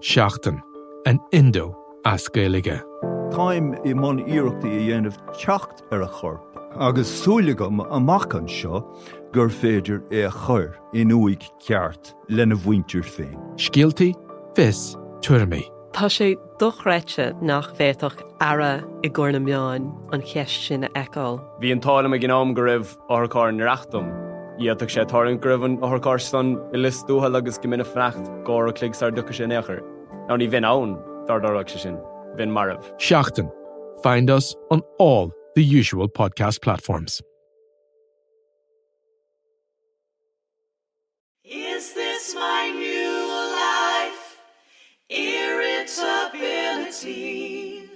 Seachtain an Indo as Gaelige. Táim i món iireachtaí a dhéanamh techt ar a chorp, agus súlagam amachchan seo gur féidir é a chur in uig ceart lena bhaintir féin. Scialtaí fis tuairrmaí. Tá sé dochreite nach bhéach ara i gcóna meáin an cheist sin eáil. Bhí an tála a gnám go raibh áthcáir nareachtam. Íach sé táinn gribhann áthcásan i listúthe agus go mina frecht gá a cligsar ducha sin éair. Ná ní bhín ann dardarach se sin, bhín marmh. Seachtain. Find us on all the usual podcast platforms. Is this my new life? Irritability,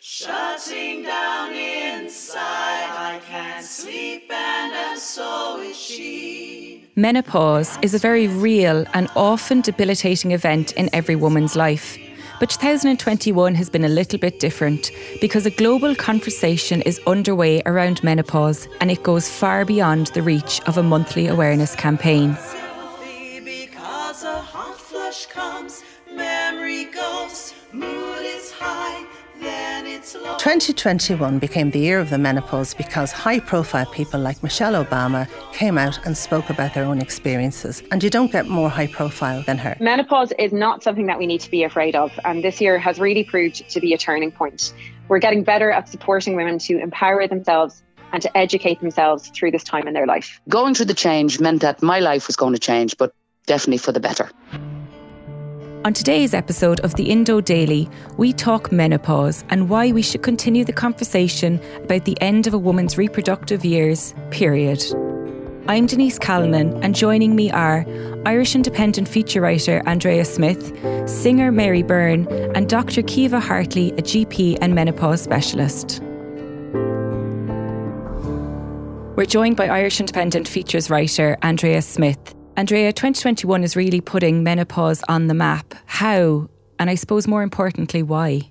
shutting down inside. I can't sleep and and so is she. Menopause is a very real and often debilitating event in every woman's life. But 2021 has been a little bit different because a global conversation is underway around menopause and it goes far beyond the reach of a monthly awareness campaign. 2021 became the year of the menopause because high profile people like Michelle Obama came out and spoke about their own experiences. And you don't get more high profile than her. Menopause is not something that we need to be afraid of, and this year has really proved to be a turning point. We're getting better at supporting women to empower themselves and to educate themselves through this time in their life. Going through the change meant that my life was going to change, but definitely for the better. On today's episode of the Indo Daily, we talk menopause and why we should continue the conversation about the end of a woman's reproductive years, period. I'm Denise Calnan, and joining me are Irish independent feature writer Andrea Smith, singer Mary Byrne, and Dr. Caoimhe Hartley, a GP and menopause specialist. We're joined by Irish independent features writer Andrea Smith. Andrea, 2021 is really putting menopause on the map. How? And I suppose more importantly, why?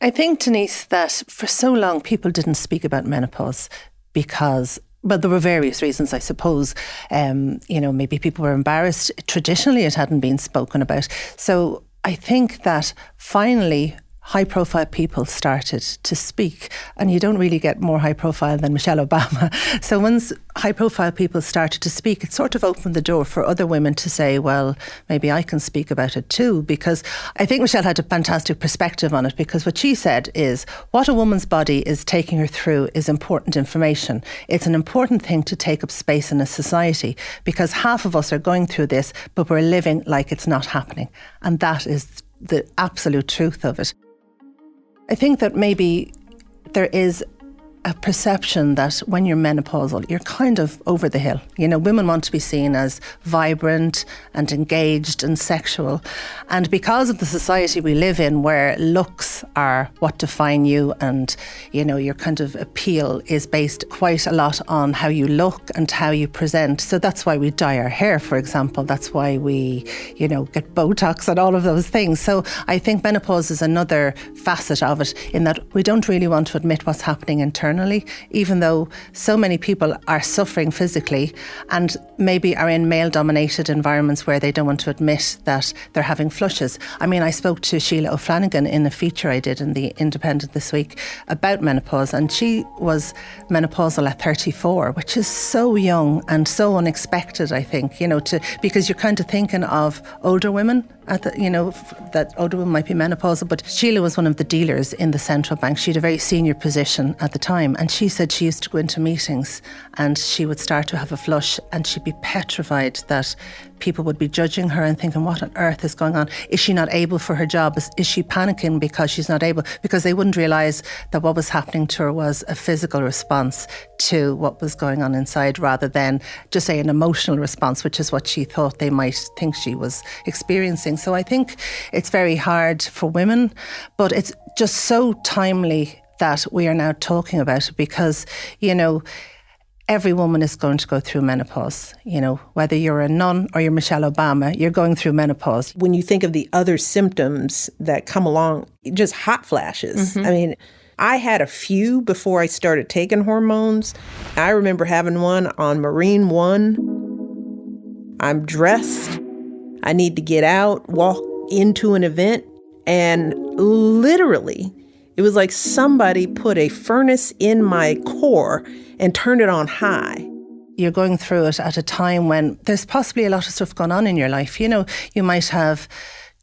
I think, Denise, that for so long people didn't speak about menopause because but there were various reasons, I suppose. Um, you know, maybe people were embarrassed. Traditionally, it hadn't been spoken about. So I think that finally, high profile people started to speak, and you don't really get more high profile than Michelle Obama. So once high profile people started to speak, it sort of opened the door for other women to say, well, maybe I can speak about it too. Because I think Michelle had a fantastic perspective on it, because what she said is what a woman's body is taking her through is important information. It's an important thing to take up space in a society because half of us are going through this, but we're living like it's not happening. And that is the absolute truth of it. I think that maybe there is a perception that when you're menopausal, you're kind of over the hill. You know, women want to be seen as vibrant and engaged and sexual. And because of the society we live in, where looks are what define you and, you know, your kind of appeal is based quite a lot on how you look and how you present. So that's why we dye our hair, for example. That's why we, you know, get Botox and all of those things. So I think menopause is another facet of it in that we don't really want to admit what's happening internally internally, even though so many people are suffering physically and maybe are in male dominated environments where they don't want to admit that they're having flushes. I mean, I spoke to Sheila O'Flanagan in a feature I did in the Independent this week about menopause, and she was menopausal at 34, which is so young and so unexpected, I think, you know, to because you're kind of thinking of older women at the, you know, that older women might be menopausal. But Sheila was one of the dealers in the central bank. She had a very senior position at the time. And she said she used to go into meetings and she would start to have a flush and she'd be petrified that people would be judging her and thinking, what on earth is going on? Is she not able for her job? Is, is she panicking because she's not able? Because they wouldn't realise that what was happening to her was a physical response to what was going on inside rather than just say an emotional response, which is what she thought they might think she was experiencing. So I think it's very hard for women, but it's just so timely that we are now talking about because, you know, every woman is going to go through menopause. You know, whether you're a nun or you're Michelle Obama, you're going through menopause. When you think of the other symptoms that come along, just hot flashes. Mhm. I mean, I had a few before I started taking hormones. I remember having one on Marine One. I'm dressed. I need to get out, walk into an event, and literally, it was like somebody put a furnace in my core and turned it on high. You're going through it at a time when there's possibly a lot of stuff going on in your life. You know, you might have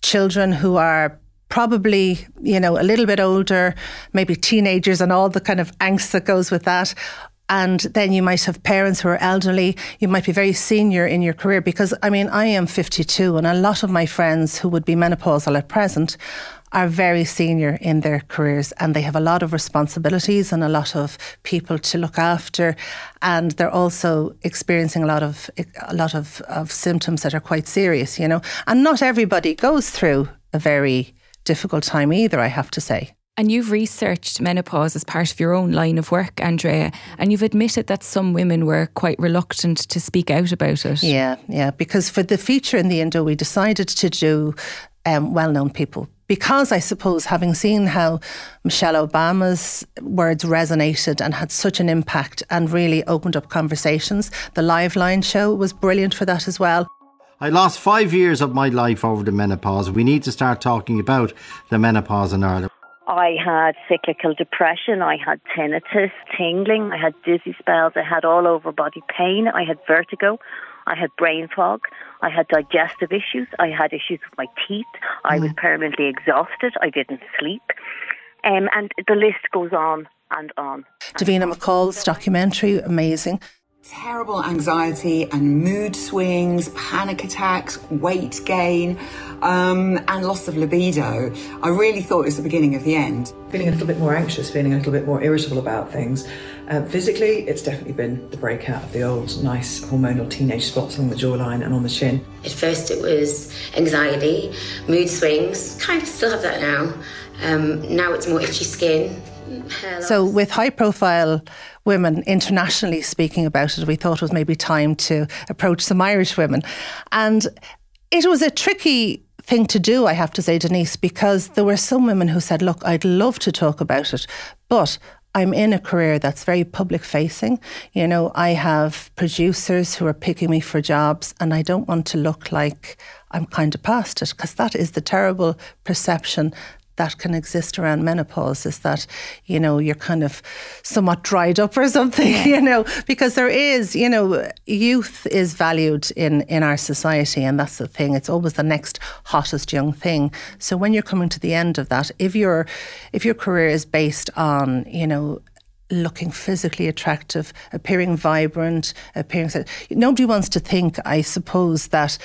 children who are probably, you know, a little bit older, maybe teenagers and all the kind of angst that goes with that. And then you might have parents who are elderly. You might be very senior in your career because, I mean, I am 52 and a lot of my friends who would be menopausal at present are very senior in their careers and they have a lot of responsibilities and a lot of people to look after and they're also experiencing a lot of a lot of, of symptoms that are quite serious you know and not everybody goes through a very difficult time either i have to say And you've researched menopause as part of your own line of work, Andrea, and you've admitted that some women were quite reluctant to speak out about it. Yeah, yeah. Because for the feature in the Indo, we decided to do um, well known people. Because I suppose, having seen how Michelle Obama's words resonated and had such an impact and really opened up conversations, the Liveline show was brilliant for that as well. I lost five years of my life over the menopause. We need to start talking about the menopause in Ireland. I had cyclical depression, I had tinnitus, tingling, I had dizzy spells, I had all over body pain, I had vertigo, I had brain fog, I had digestive issues, I had issues with my teeth, I was permanently exhausted, I didn't sleep. Um, and the list goes on and on. Davina McCall's documentary, amazing. Terrible anxiety and mood swings, panic attacks, weight gain, um, and loss of libido. I really thought it was the beginning of the end. Feeling a little bit more anxious, feeling a little bit more irritable about things. Uh, physically, it's definitely been the breakout of the old nice hormonal teenage spots along the jawline and on the chin. At first, it was anxiety, mood swings. Kind of still have that now. Um, now it's more itchy skin. So, with high profile women internationally speaking about it, we thought it was maybe time to approach some Irish women. And it was a tricky thing to do, I have to say, Denise, because there were some women who said, Look, I'd love to talk about it, but I'm in a career that's very public facing. You know, I have producers who are picking me for jobs, and I don't want to look like I'm kind of past it because that is the terrible perception that can exist around menopause is that you know you're kind of somewhat dried up or something you know because there is you know youth is valued in in our society and that's the thing. It's always the next hottest young thing. So when you're coming to the end of that if your if your career is based on you know looking physically attractive appearing vibrant appearing nobody wants to think i suppose that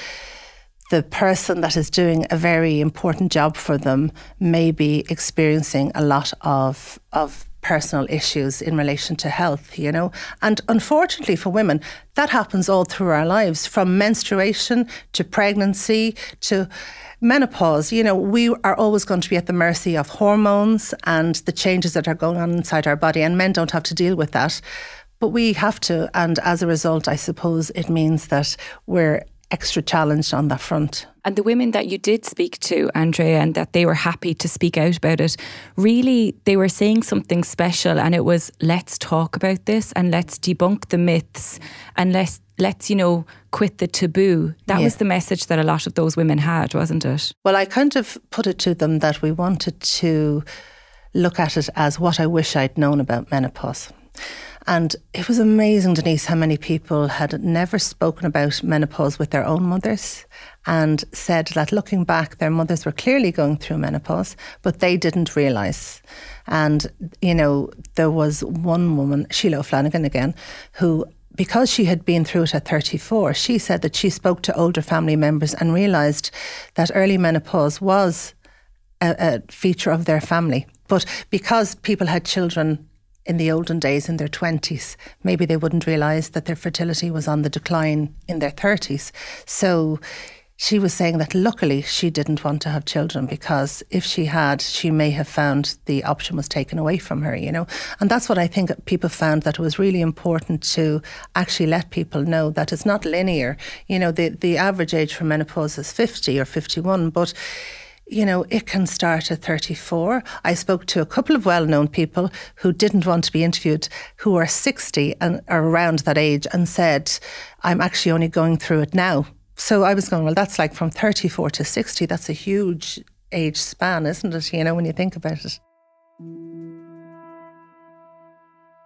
the person that is doing a very important job for them may be experiencing a lot of of personal issues in relation to health, you know. And unfortunately for women, that happens all through our lives from menstruation to pregnancy to menopause. You know, we are always going to be at the mercy of hormones and the changes that are going on inside our body, and men don't have to deal with that. But we have to, and as a result, I suppose it means that we're extra challenged on that front. And the women that you did speak to, Andrea, and that they were happy to speak out about it, really they were saying something special and it was let's talk about this and let's debunk the myths and let's let's, you know, quit the taboo. That Yeah. was the message that a lot of those women had, wasn't it? Well, I kind of put it to them that we wanted to look at it as what I wish I'd known about menopause. And it was amazing, Denise, how many people had never spoken about menopause with their own mothers and said that looking back, their mothers were clearly going through menopause, but they didn't realise. And, you know, there was one woman, Sheila O'Flanagan again, who because she had been through it at 34, she said that she spoke to older family members and realised that early menopause was a, a, feature of their family. But because people had children in the olden days in their 20s, maybe they wouldn't realise that their fertility was on the decline in their 30s. So she was saying that luckily she didn't want to have children because if she had, she may have found the option was taken away from her, you know. And that's what I think people found that it was really important to actually let people know that it's not linear. You know, the, the average age for menopause is 50 or 51, but you know, it can start at 34. I spoke to a couple of well known people who didn't want to be interviewed, who are 60 and are around that age, and said, I'm actually only going through it now so I was going, well, that's like from 34 to 60. That's a huge age span, isn't it? You know, when you think about it.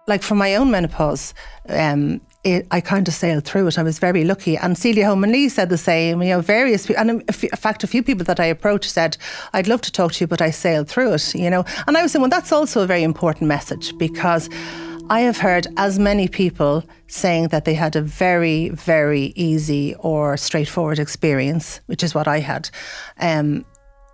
Like for my own menopause, um, it, I kind of sailed through it. I was very lucky. And Celia Holman Lee said the same. You know, various people, and in fact, a few people that I approached said, I'd love to talk to you, but I sailed through it, you know. And I was saying, well, that's also a very important message because I have heard as many people saying that they had a very, very easy or straightforward experience, which is what I had, um,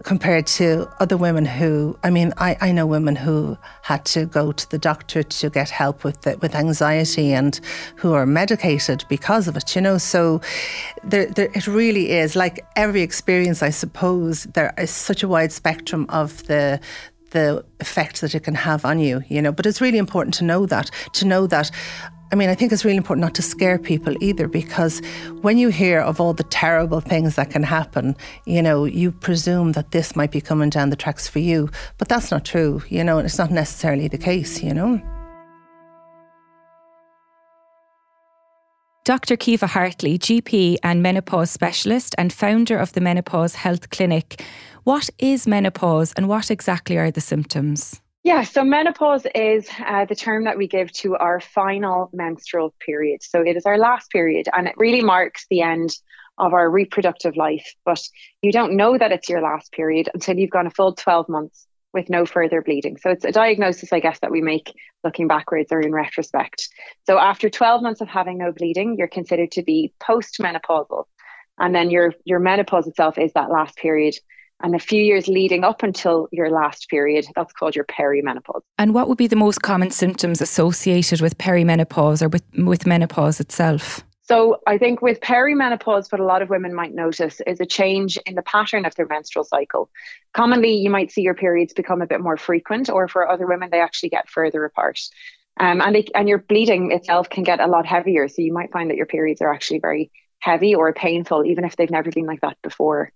compared to other women who, I mean, I, I know women who had to go to the doctor to get help with the, with anxiety and who are medicated because of it, you know. So there, there, it really is like every experience, I suppose, there is such a wide spectrum of the the effect that it can have on you, you know. But it's really important to know that, to know that. I mean, I think it's really important not to scare people either because when you hear of all the terrible things that can happen, you know, you presume that this might be coming down the tracks for you. But that's not true, you know, and it's not necessarily the case, you know. Dr. Caoimhe Hartley, GP and menopause specialist and founder of the Menopause Health Clinic. What is menopause and what exactly are the symptoms? Yeah, so menopause is uh, the term that we give to our final menstrual period. So it is our last period and it really marks the end of our reproductive life. But you don't know that it's your last period until you've gone a full 12 months with no further bleeding. So it's a diagnosis, I guess, that we make looking backwards or in retrospect. So after 12 months of having no bleeding, you're considered to be postmenopausal. And then your, your menopause itself is that last period and a few years leading up until your last period, that's called your perimenopause. And what would be the most common symptoms associated with perimenopause or with, with menopause itself? So, I think with perimenopause, what a lot of women might notice is a change in the pattern of their menstrual cycle. Commonly, you might see your periods become a bit more frequent, or for other women, they actually get further apart. Um, and, they, and your bleeding itself can get a lot heavier. So, you might find that your periods are actually very heavy or painful, even if they've never been like that before.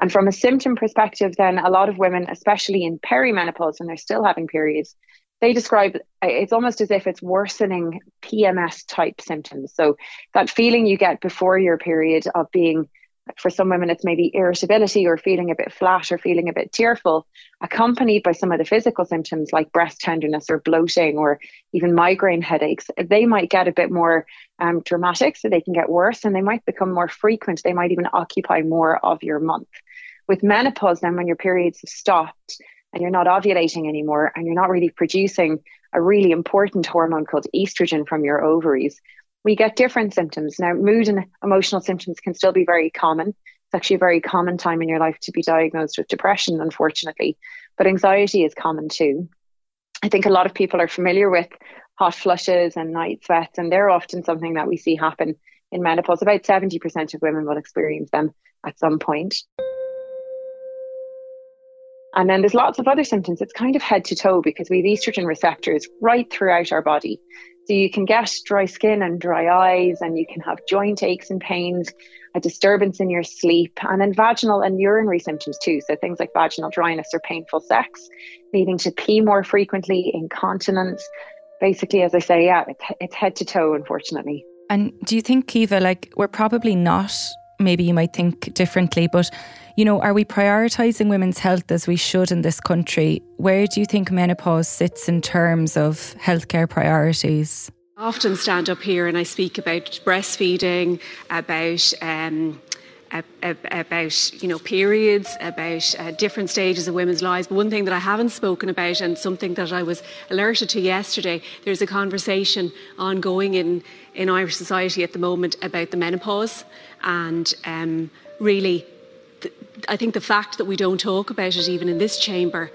And from a symptom perspective, then a lot of women, especially in perimenopause when they're still having periods, they describe it's almost as if it's worsening PMS type symptoms. So that feeling you get before your period of being for some women, it's maybe irritability or feeling a bit flat or feeling a bit tearful, accompanied by some of the physical symptoms like breast tenderness or bloating or even migraine headaches. They might get a bit more um, dramatic, so they can get worse and they might become more frequent. They might even occupy more of your month. With menopause, then when your periods have stopped and you're not ovulating anymore and you're not really producing a really important hormone called estrogen from your ovaries, we get different symptoms. Now, mood and emotional symptoms can still be very common. It's actually a very common time in your life to be diagnosed with depression, unfortunately, but anxiety is common too. I think a lot of people are familiar with hot flushes and night sweats, and they're often something that we see happen in menopause. About 70% of women will experience them at some point. And then there's lots of other symptoms. It's kind of head to toe because we have estrogen receptors right throughout our body. So you can get dry skin and dry eyes, and you can have joint aches and pains, a disturbance in your sleep, and then vaginal and urinary symptoms too. So things like vaginal dryness or painful sex, needing to pee more frequently, incontinence. Basically, as I say, yeah, it's, it's head to toe, unfortunately. And do you think, Caoimhe, like we're probably not, maybe you might think differently, but you know, are we prioritising women's health as we should in this country? Where do you think menopause sits in terms of healthcare priorities? I often stand up here and I speak about breastfeeding, about um, about you know periods, about uh, different stages of women's lives. But one thing that I haven't spoken about, and something that I was alerted to yesterday, there's a conversation ongoing in in Irish society at the moment about the menopause, and um, really, I think the fact that we don't talk about it even in this chamber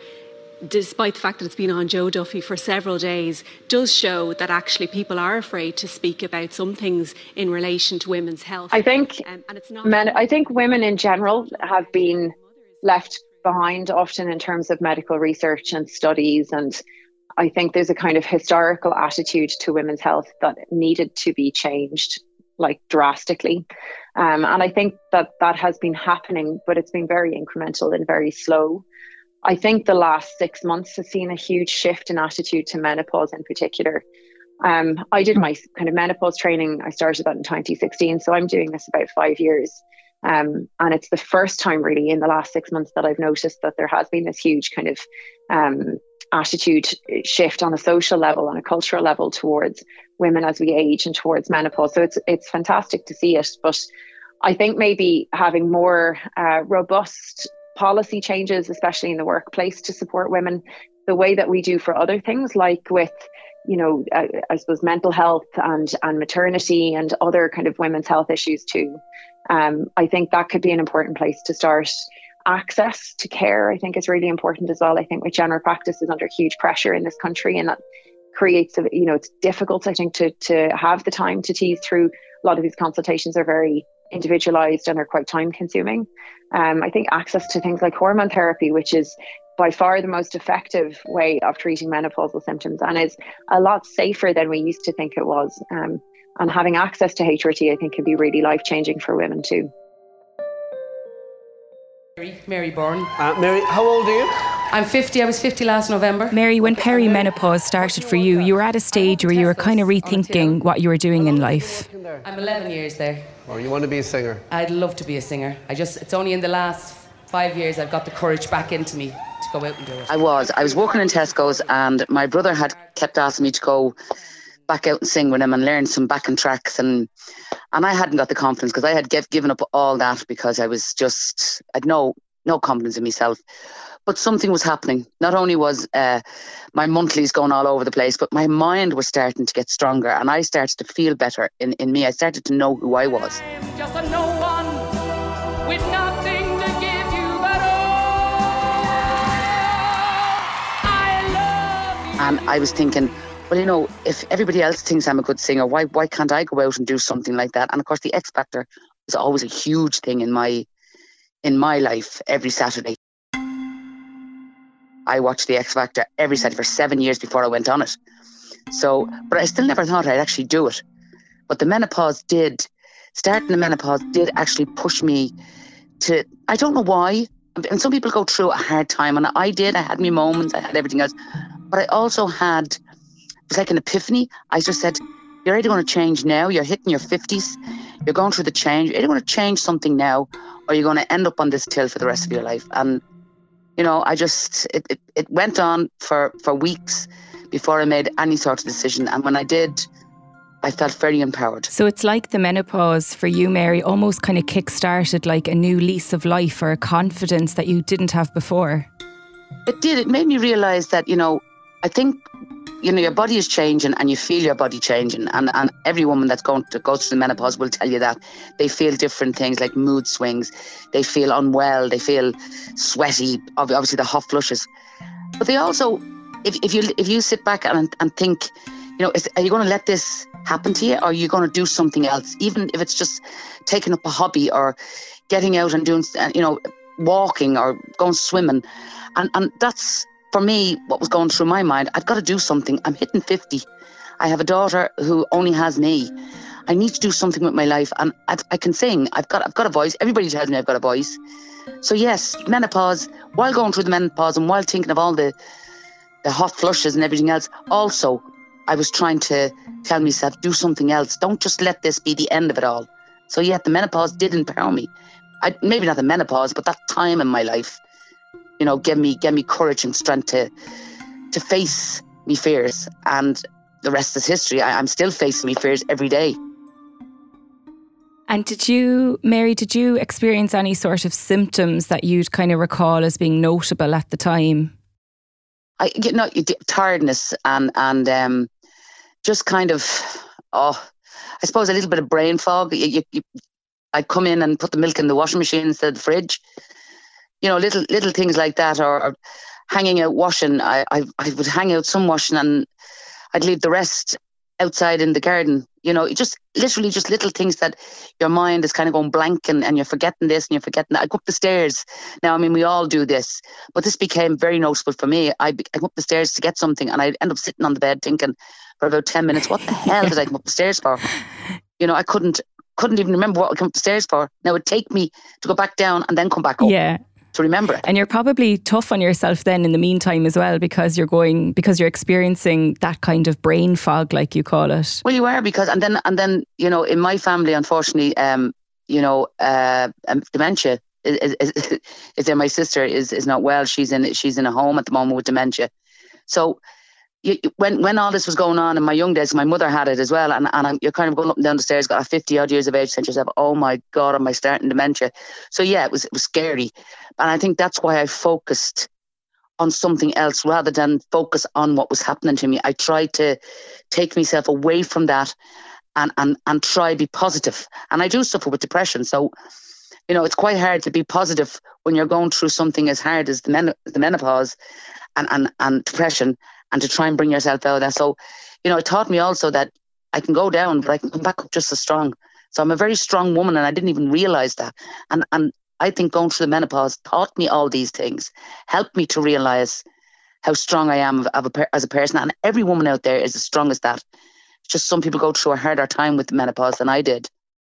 despite the fact that it's been on Joe Duffy for several days, does show that actually people are afraid to speak about some things in relation to women's health. I think, um, and it's not men, I think women in general have been left behind often in terms of medical research and studies and I think there's a kind of historical attitude to women's health that needed to be changed like drastically. Um, and I think that that has been happening, but it's been very incremental and very slow. I think the last six months has seen a huge shift in attitude to menopause in particular. Um, I did my kind of menopause training, I started that in 2016, so I'm doing this about five years. Um, and it's the first time really in the last six months that I've noticed that there has been this huge kind of um, attitude shift on a social level, on a cultural level towards women as we age and towards menopause. So it's it's fantastic to see it, but I think maybe having more uh, robust policy changes, especially in the workplace, to support women the way that we do for other things, like with you know, I, I, suppose mental health and and maternity and other kind of women's health issues too. Um, I think that could be an important place to start. Access to care, I think, is really important as well. I think with general practice is under huge pressure in this country, and that creates, a, you know, it's difficult. I think to to have the time to tease through. A lot of these consultations are very individualized and are quite time consuming. Um, I think access to things like hormone therapy, which is by far the most effective way of treating menopausal symptoms and is a lot safer than we used to think it was. Um, and having access to HRT, I think, can be really life changing for women too. Mary, Mary Byrne. Uh, Mary, how old are you? I'm 50. I was 50 last November. Mary, when perimenopause started for you, you were at a stage where you were kind of rethinking what you were doing in life. I'm 11 years there. Or you want to be a singer? I'd love to be a singer. I just, it's only in the last five years I've got the courage back into me to go out and do it. I was. I was working in Tesco's and my brother had kept asking me to go back out and sing with him and learn some backing tracks and and I hadn't got the confidence because I had give, given up all that because I was just I'd no no confidence in myself. But something was happening. Not only was uh, my monthlies going all over the place, but my mind was starting to get stronger, and I started to feel better in, in me. I started to know who I was. And I was thinking, well, you know, if everybody else thinks I'm a good singer, why why can't I go out and do something like that? And of course, the X Factor was always a huge thing in my in my life every Saturday. I watched the X Factor every Saturday for seven years before I went on it. So, but I still never thought I'd actually do it. But the menopause did, starting the menopause did actually push me to, I don't know why. And some people go through a hard time, and I did. I had my moments, I had everything else. But I also had, it was like an epiphany. I just said, You're either going to change now, you're hitting your 50s, you're going through the change, you're either going to change something now, or you're going to end up on this till for the rest of your life. And you know, I just it, it, it went on for for weeks before I made any sort of decision. And when I did, I felt very empowered. So it's like the menopause for you, Mary, almost kind of kick started like a new lease of life or a confidence that you didn't have before. It did. It made me realize that, you know, I think you know your body is changing and you feel your body changing. And, and every woman that's going to go through the menopause will tell you that they feel different things like mood swings. They feel unwell. They feel sweaty obviously the hot flushes. But they also if, if you if you sit back and, and think you know is, are you going to let this happen to you or are you going to do something else? Even if it's just taking up a hobby or getting out and doing uh, you know walking or going swimming. And and that's for me, what was going through my mind, I've got to do something. I'm hitting 50. I have a daughter who only has me. I need to do something with my life, and I've, i can sing. I've got I've got a voice. Everybody tells me I've got a voice. So yes, menopause. While going through the menopause and while thinking of all the the hot flushes and everything else, also I was trying to tell myself do something else. Don't just let this be the end of it all. So yeah, the menopause did empower me. I, maybe not the menopause, but that time in my life you know, give me give me courage and strength to to face me fears. And the rest is history. I, I'm still facing me fears every day. And did you, Mary, did you experience any sort of symptoms that you'd kind of recall as being notable at the time? I you know tiredness and and um, just kind of oh, I suppose a little bit of brain fog. You, you, you, I'd come in and put the milk in the washing machine instead of the fridge. You know, little little things like that, or, or hanging out washing. I, I I would hang out some washing and I'd leave the rest outside in the garden. You know, just literally just little things that your mind is kind of going blank and, and you're forgetting this and you're forgetting that. I go up the stairs. Now, I mean, we all do this, but this became very noticeable for me. I, I go up the stairs to get something and I end up sitting on the bed thinking for about 10 minutes, what the hell did I come up the stairs for? You know, I couldn't couldn't even remember what I came up the stairs for. Now it would take me to go back down and then come back up. Yeah to remember it. And you're probably tough on yourself then in the meantime as well because you're going because you're experiencing that kind of brain fog, like you call it. Well, you are because and then and then you know in my family, unfortunately, um, you know, uh, um, dementia is, is, is there. My sister is is not well. She's in she's in a home at the moment with dementia. So you, when when all this was going on in my young days, my mother had it as well, and and I'm, you're kind of going up and down the stairs, got a fifty odd years of age, saying yourself, "Oh my God, am I starting dementia?" So yeah, it was it was scary, and I think that's why I focused on something else rather than focus on what was happening to me. I tried to take myself away from that, and and and try be positive. And I do suffer with depression, so you know it's quite hard to be positive when you're going through something as hard as the, men- the menopause and, and and depression and to try and bring yourself out of that. So, you know, it taught me also that I can go down, but I can come back up just as strong. So I'm a very strong woman, and I didn't even realize that. And and I think going through the menopause taught me all these things, helped me to realize how strong I am of, a, as a person. And every woman out there is as strong as that. It's just some people go through a harder time with the menopause than I did.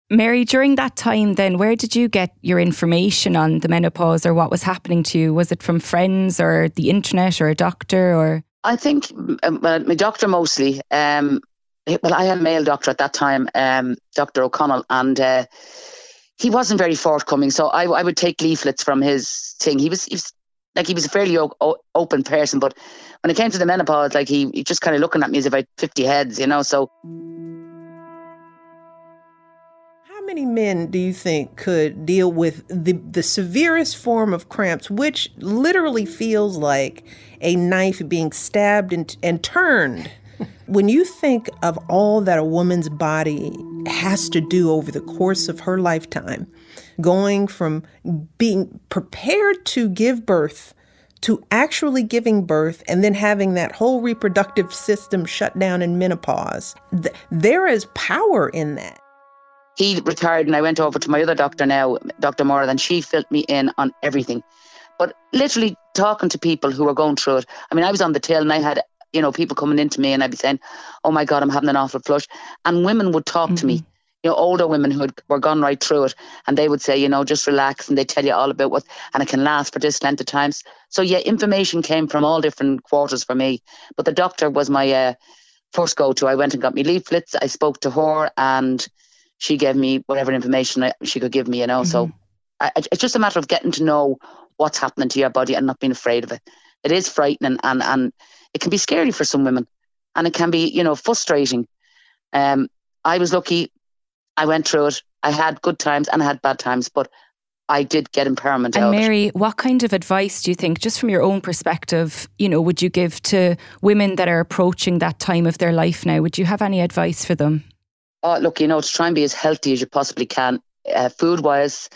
Mary, during that time, then, where did you get your information on the menopause or what was happening to you? Was it from friends or the internet or a doctor or? I think um, my doctor mostly. Um, well, I had a male doctor at that time, um, Dr. O'Connell, and uh, he wasn't very forthcoming. So I, I, would take leaflets from his thing. He was, he was like he was a fairly o- open person, but when it came to the menopause, like he, he just kind of looking at me as if I had fifty heads, you know. So many men do you think could deal with the, the severest form of cramps, which literally feels like a knife being stabbed and, and turned? when you think of all that a woman's body has to do over the course of her lifetime, going from being prepared to give birth to actually giving birth and then having that whole reproductive system shut down in menopause, th- there is power in that he retired and I went over to my other doctor now, Dr. Moore, and she filled me in on everything. But literally talking to people who were going through it. I mean, I was on the tail and I had, you know, people coming into me and I'd be saying, Oh my God, I'm having an awful flush. And women would talk mm-hmm. to me, mm-hmm. you know, older women who had, were gone right through it. And they would say, you know, just relax and they tell you all about what, and it can last for this length of times. So yeah, information came from all different quarters for me. But the doctor was my uh, first go to. I went and got me leaflets. I spoke to her and she gave me whatever information she could give me, you know. Mm-hmm. So I, it's just a matter of getting to know what's happening to your body and not being afraid of it. It is frightening and, and it can be scary for some women and it can be, you know, frustrating. Um, I was lucky. I went through it. I had good times and I had bad times, but I did get empowerment and. Mary, what kind of advice do you think, just from your own perspective, you know, would you give to women that are approaching that time of their life now? Would you have any advice for them? Oh, look, you know, to try and be as healthy as you possibly can, uh, food wise,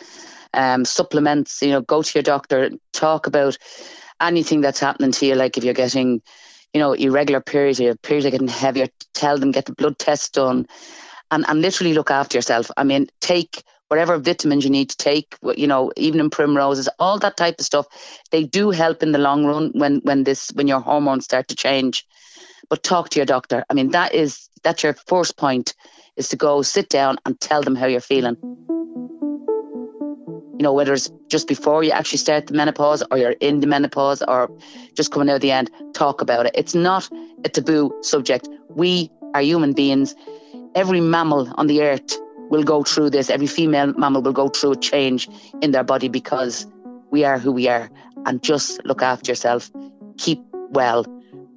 um, supplements, you know, go to your doctor, talk about anything that's happening to you. Like if you're getting, you know, irregular periods, your periods are getting heavier, tell them, get the blood test done and, and literally look after yourself. I mean, take whatever vitamins you need to take, you know, even in primroses, all that type of stuff. They do help in the long run when, when this, when your hormones start to change. But talk to your doctor. I mean, that is, that's your first point is to go sit down and tell them how you're feeling. You know, whether it's just before you actually start the menopause or you're in the menopause or just coming out the end, talk about it. It's not a taboo subject. We are human beings. Every mammal on the earth will go through this. Every female mammal will go through a change in their body because we are who we are. And just look after yourself, keep well,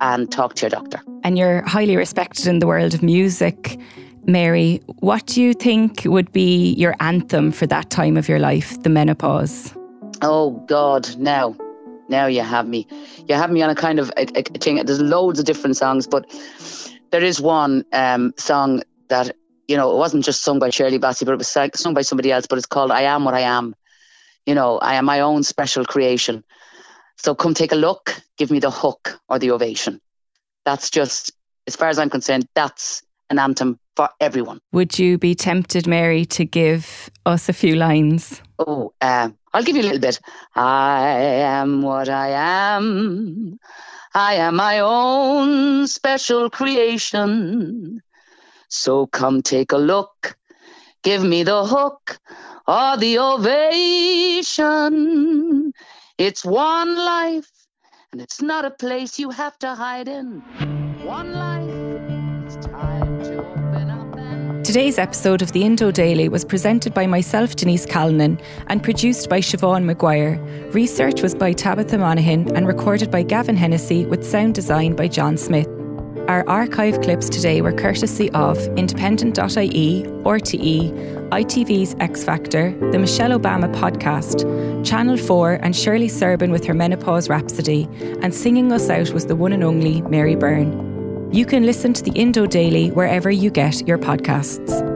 and talk to your doctor. and you're highly respected in the world of music. Mary, what do you think would be your anthem for that time of your life, the menopause? Oh God, now, now you have me. You have me on a kind of a, a thing. There's loads of different songs, but there is one um, song that you know it wasn't just sung by Shirley Bassey, but it was sung by somebody else. But it's called "I Am What I Am." You know, I am my own special creation. So come take a look. Give me the hook or the ovation. That's just, as far as I'm concerned, that's an anthem for everyone. Would you be tempted, Mary, to give us a few lines? Oh, uh, I'll give you a little bit. I am what I am. I am my own special creation. So come take a look. Give me the hook or the ovation. It's one life, and it's not a place you have to hide in. One life, it's time Today's episode of the Indo Daily was presented by myself, Denise Calnan, and produced by Siobhan Maguire. Research was by Tabitha Monaghan and recorded by Gavin Hennessy with sound design by John Smith. Our archive clips today were courtesy of Independent.ie, RTE, ITV's X Factor, the Michelle Obama podcast, Channel 4, and Shirley Serban with her Menopause Rhapsody, and singing us out was the one and only Mary Byrne. You can listen to the Indo Daily wherever you get your podcasts.